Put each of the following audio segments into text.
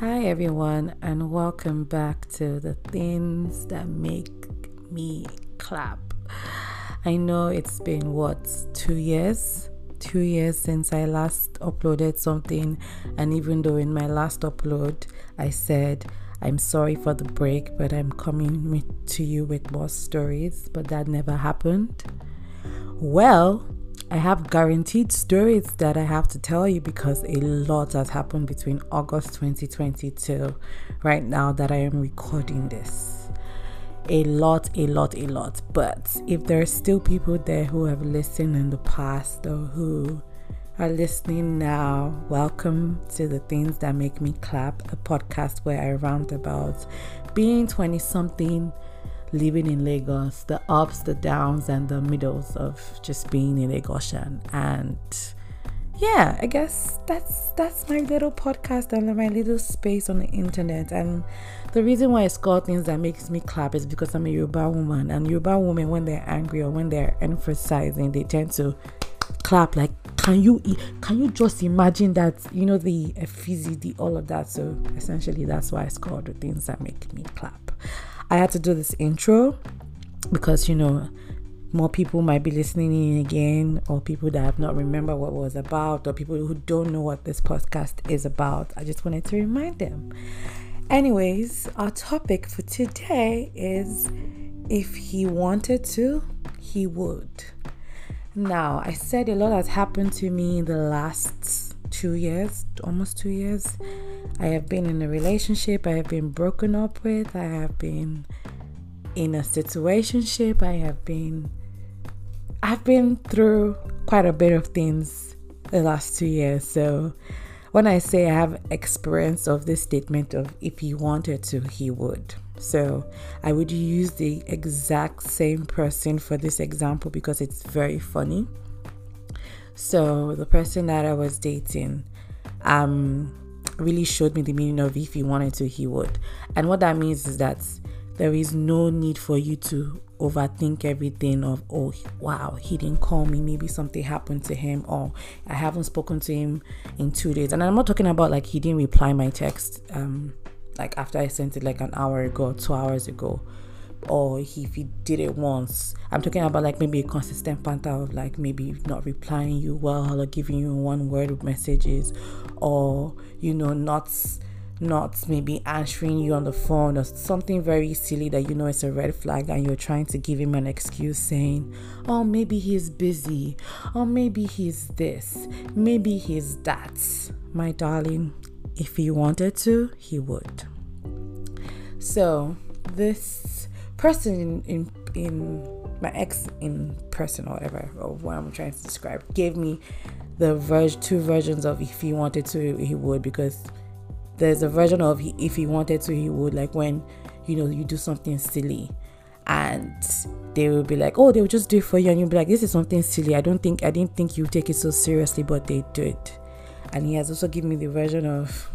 Hi, everyone, and welcome back to the things that make me clap. I know it's been what two years, two years since I last uploaded something, and even though in my last upload I said I'm sorry for the break, but I'm coming to you with more stories, but that never happened. Well, I have guaranteed stories that I have to tell you because a lot has happened between August 2022 right now that I am recording this. A lot, a lot, a lot. But if there are still people there who have listened in the past or who are listening now, welcome to the Things That Make Me Clap, a podcast where I rant about being 20 something living in Lagos, the ups, the downs, and the middles of just being in Lagosian. And yeah, I guess that's that's my little podcast and my little space on the internet. And the reason why it's called things that makes me clap is because I'm a Yoruba woman, and Yoruba women when they're angry or when they're emphasizing, they tend to clap like can you can you just imagine that you know the fizzy the all of that so essentially that's why it's called the things that make me clap I had to do this intro because you know more people might be listening in again or people that have not remember what was about or people who don't know what this podcast is about. I just wanted to remind them. Anyways, our topic for today is if he wanted to, he would. Now, I said a lot has happened to me in the last two years, almost two years. I have been in a relationship I have been broken up with. I have been in a situationship. I have been I've been through quite a bit of things the last two years. So when I say I have experience of this statement of if he wanted to, he would. So I would use the exact same person for this example because it's very funny. So the person that I was dating, um, really showed me the meaning of if he wanted to, he would. And what that means is that there is no need for you to overthink everything of oh wow he didn't call me maybe something happened to him or i haven't spoken to him in two days and i'm not talking about like he didn't reply my text um like after i sent it like an hour ago two hours ago or if he did it once. I'm talking about like maybe a consistent pattern of like maybe not replying you well or giving you one word messages or you know not not maybe answering you on the phone or something very silly that you know is a red flag and you're trying to give him an excuse saying, oh, maybe he's busy, or maybe he's this, maybe he's that. My darling, if he wanted to, he would. So, this person in, in in my ex in person or whatever or what I'm trying to describe gave me the version two versions of if he wanted to he would because there's a version of he, if he wanted to he would like when you know you do something silly and they will be like oh they will just do it for you and you'll be like this is something silly. I don't think I didn't think you take it so seriously but they do it and he has also given me the version of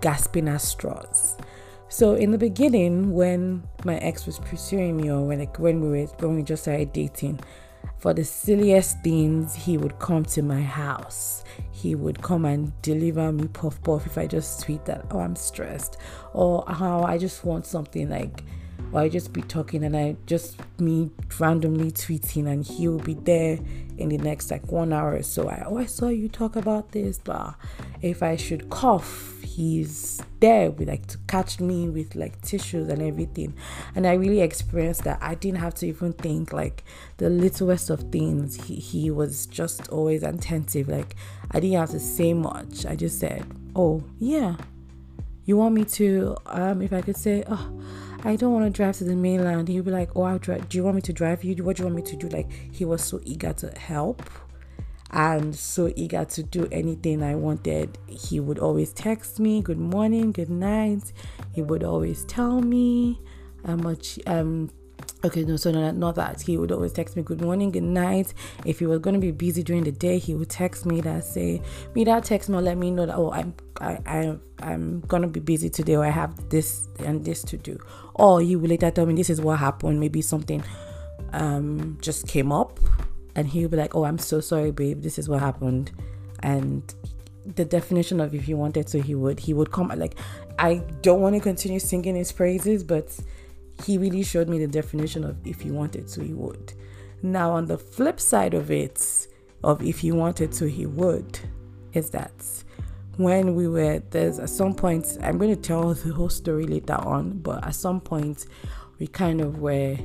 gasping at straws so in the beginning, when my ex was pursuing me, or when like when we were when we just started dating, for the silliest things, he would come to my house. He would come and deliver me puff puff if I just tweet that oh I'm stressed, or how I just want something like or I just be talking and I just me randomly tweeting and he will be there in the next like one hour or so. I oh I saw you talk about this, blah. If I should cough, he's there with like to catch me with like tissues and everything. And I really experienced that. I didn't have to even think like the littlest of things. He he was just always attentive. Like I didn't have to say much. I just said, Oh yeah. You want me to um if I could say, oh I don't want to drive to the mainland. He'd be like, Oh, I'll drive. Do you want me to drive you? What do you want me to do? Like, he was so eager to help and so eager to do anything I wanted. He would always text me, Good morning, good night. He would always tell me how much, um, Okay, no, so no, not that. He would always text me good morning, good night. If he was gonna be busy during the day, he would text me that say me that text me let me know that oh I'm I, I I'm gonna be busy today or I have this and this to do. Or he would later tell me this is what happened. Maybe something um just came up and he would be like, Oh, I'm so sorry, babe, this is what happened and the definition of if he wanted to, he would. He would come like I don't want to continue singing his praises, but he really showed me the definition of if he wanted to, he would. Now, on the flip side of it, of if he wanted to, he would, is that when we were there's at some point I'm going to tell the whole story later on, but at some point we kind of were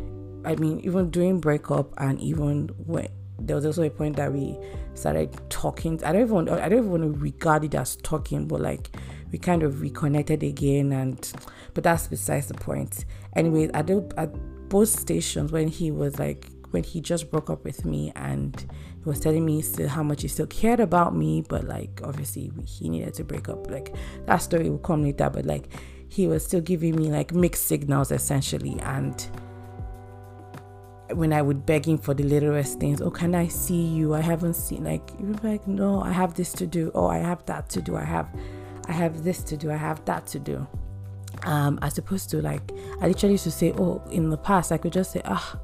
I mean even during breakup and even when there was also a point that we started talking. I don't even I don't even want to regard it as talking, but like we kind of reconnected again and but that's besides the point. Anyways, at, the, at both stations when he was like when he just broke up with me and he was telling me still how much he still cared about me, but like obviously he needed to break up. Like that story will come later, but like he was still giving me like mixed signals essentially and when I would beg him for the littlest things, oh, can I see you? I haven't seen like you like, no, I have this to do. Oh, I have that to do. I have I have this to do. I have that to do. Um, as opposed to like I literally used to say, oh, in the past I could just say, ah,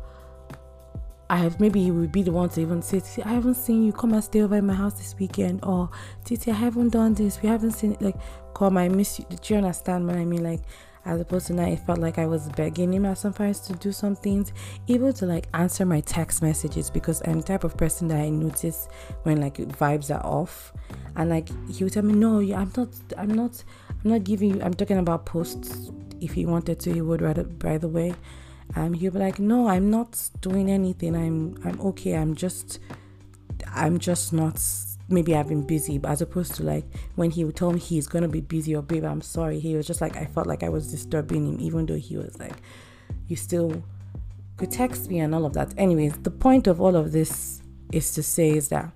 I have maybe he would be the one to even say, I haven't seen you. Come and stay over in my house this weekend. Or Titi, I haven't done this. We haven't seen it. Like, come, I miss you. Did you understand what I mean? Like, as opposed to now it felt like I was begging him at some times to do some things, even to like answer my text messages because I'm the type of person that I notice when like vibes are off. And like he would tell me, No, I'm not I'm not I'm not giving you I'm talking about posts. If he wanted to, he would rather by the way. Um he'll be like, No, I'm not doing anything. I'm I'm okay. I'm just I'm just not maybe I've been busy, but as opposed to like when he would tell me he's gonna be busy or babe, I'm sorry. He was just like I felt like I was disturbing him, even though he was like, you still could text me and all of that. Anyways, the point of all of this is to say is that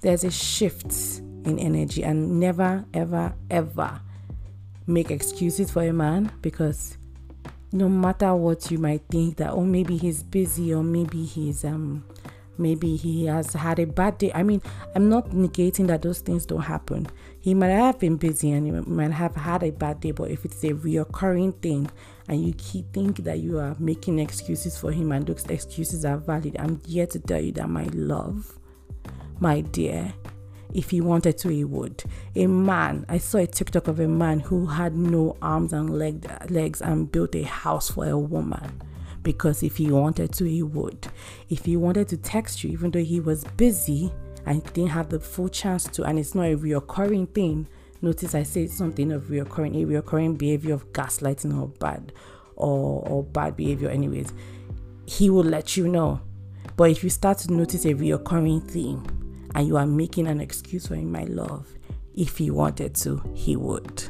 there's a shift in energy and never ever ever make excuses for a man because no matter what you might think that oh maybe he's busy or maybe he's um maybe he has had a bad day. I mean, I'm not negating that those things don't happen. He might have been busy and he might have had a bad day, but if it's a reoccurring thing and you keep think that you are making excuses for him and those excuses are valid, I'm here to tell you that my love, my dear, if he wanted to, he would. A man, I saw a TikTok of a man who had no arms and leg, legs and built a house for a woman because if he wanted to, he would. If he wanted to text you, even though he was busy and didn't have the full chance to, and it's not a reoccurring thing. Notice I said something of reoccurring, a reoccurring behavior of gaslighting or bad or, or bad behavior, anyways. He will let you know. But if you start to notice a reoccurring theme and you are making an excuse for him, my love, if he wanted to, he would.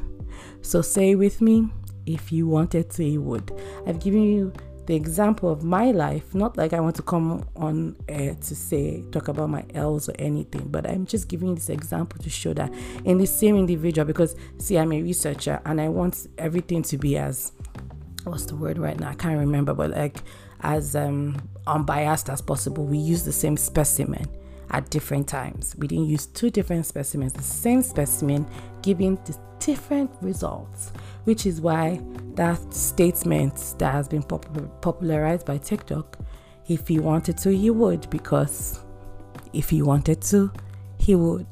So say with me, if you wanted to, he would. I've given you the example of my life, not like I want to come on air to say, talk about my L's or anything, but I'm just giving this example to show that in the same individual, because see, I'm a researcher and I want everything to be as, what's the word right now? I can't remember, but like as um, unbiased as possible. We use the same specimen at different times. We didn't use two different specimens, the same specimen giving the different results which is why that statement that has been pop- popularized by TikTok, if he wanted to, he would, because if he wanted to, he would.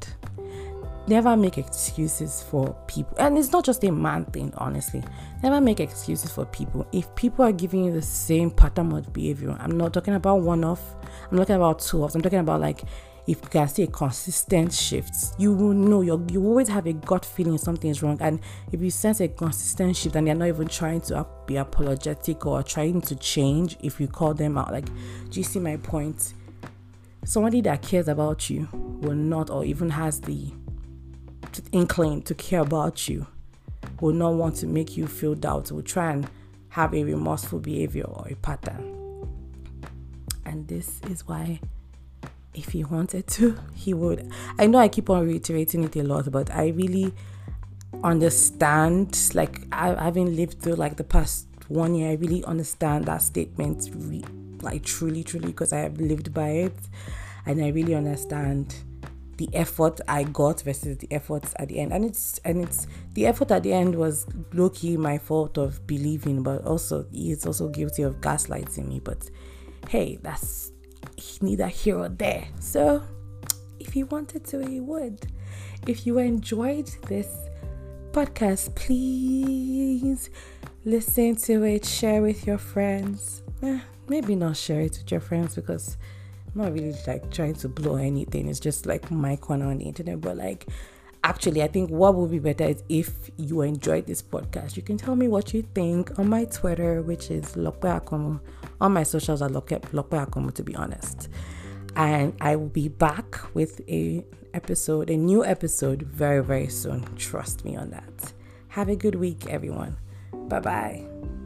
Never make excuses for people. And it's not just a man thing, honestly. Never make excuses for people. If people are giving you the same pattern of behavior, I'm not talking about one off, I'm talking about two offs, I'm talking about like if you can see a consistent shift, you will know you you always have a gut feeling something is wrong. And if you sense a consistent shift and they're not even trying to be apologetic or trying to change, if you call them out, like, do you see my point? Somebody that cares about you will not, or even has the inkling to care about you, will not want to make you feel doubt, will try and have a remorseful behavior or a pattern. And this is why if he wanted to, he would. I know I keep on reiterating it a lot, but I really understand, like, I, having lived through like the past one year, I really understand that statement, re- like, truly, truly, because I have lived by it. And I really understand the effort I got versus the efforts at the end. And it's and it's the effort at the end was low key my fault of believing, but also he's also guilty of gaslighting me. But hey, that's neither here or there. So if you wanted to, he would. If you enjoyed this podcast, please listen to it, share with your friends. Eh, maybe not share it with your friends because I'm not really like trying to blow anything. It's just like my corner on the internet, but like actually i think what would be better is if you enjoyed this podcast. You can tell me what you think on my twitter which is Lope Akomo. on my socials are Lope, Lope Akomo, to be honest. And i will be back with a episode a new episode very very soon. Trust me on that. Have a good week everyone. Bye bye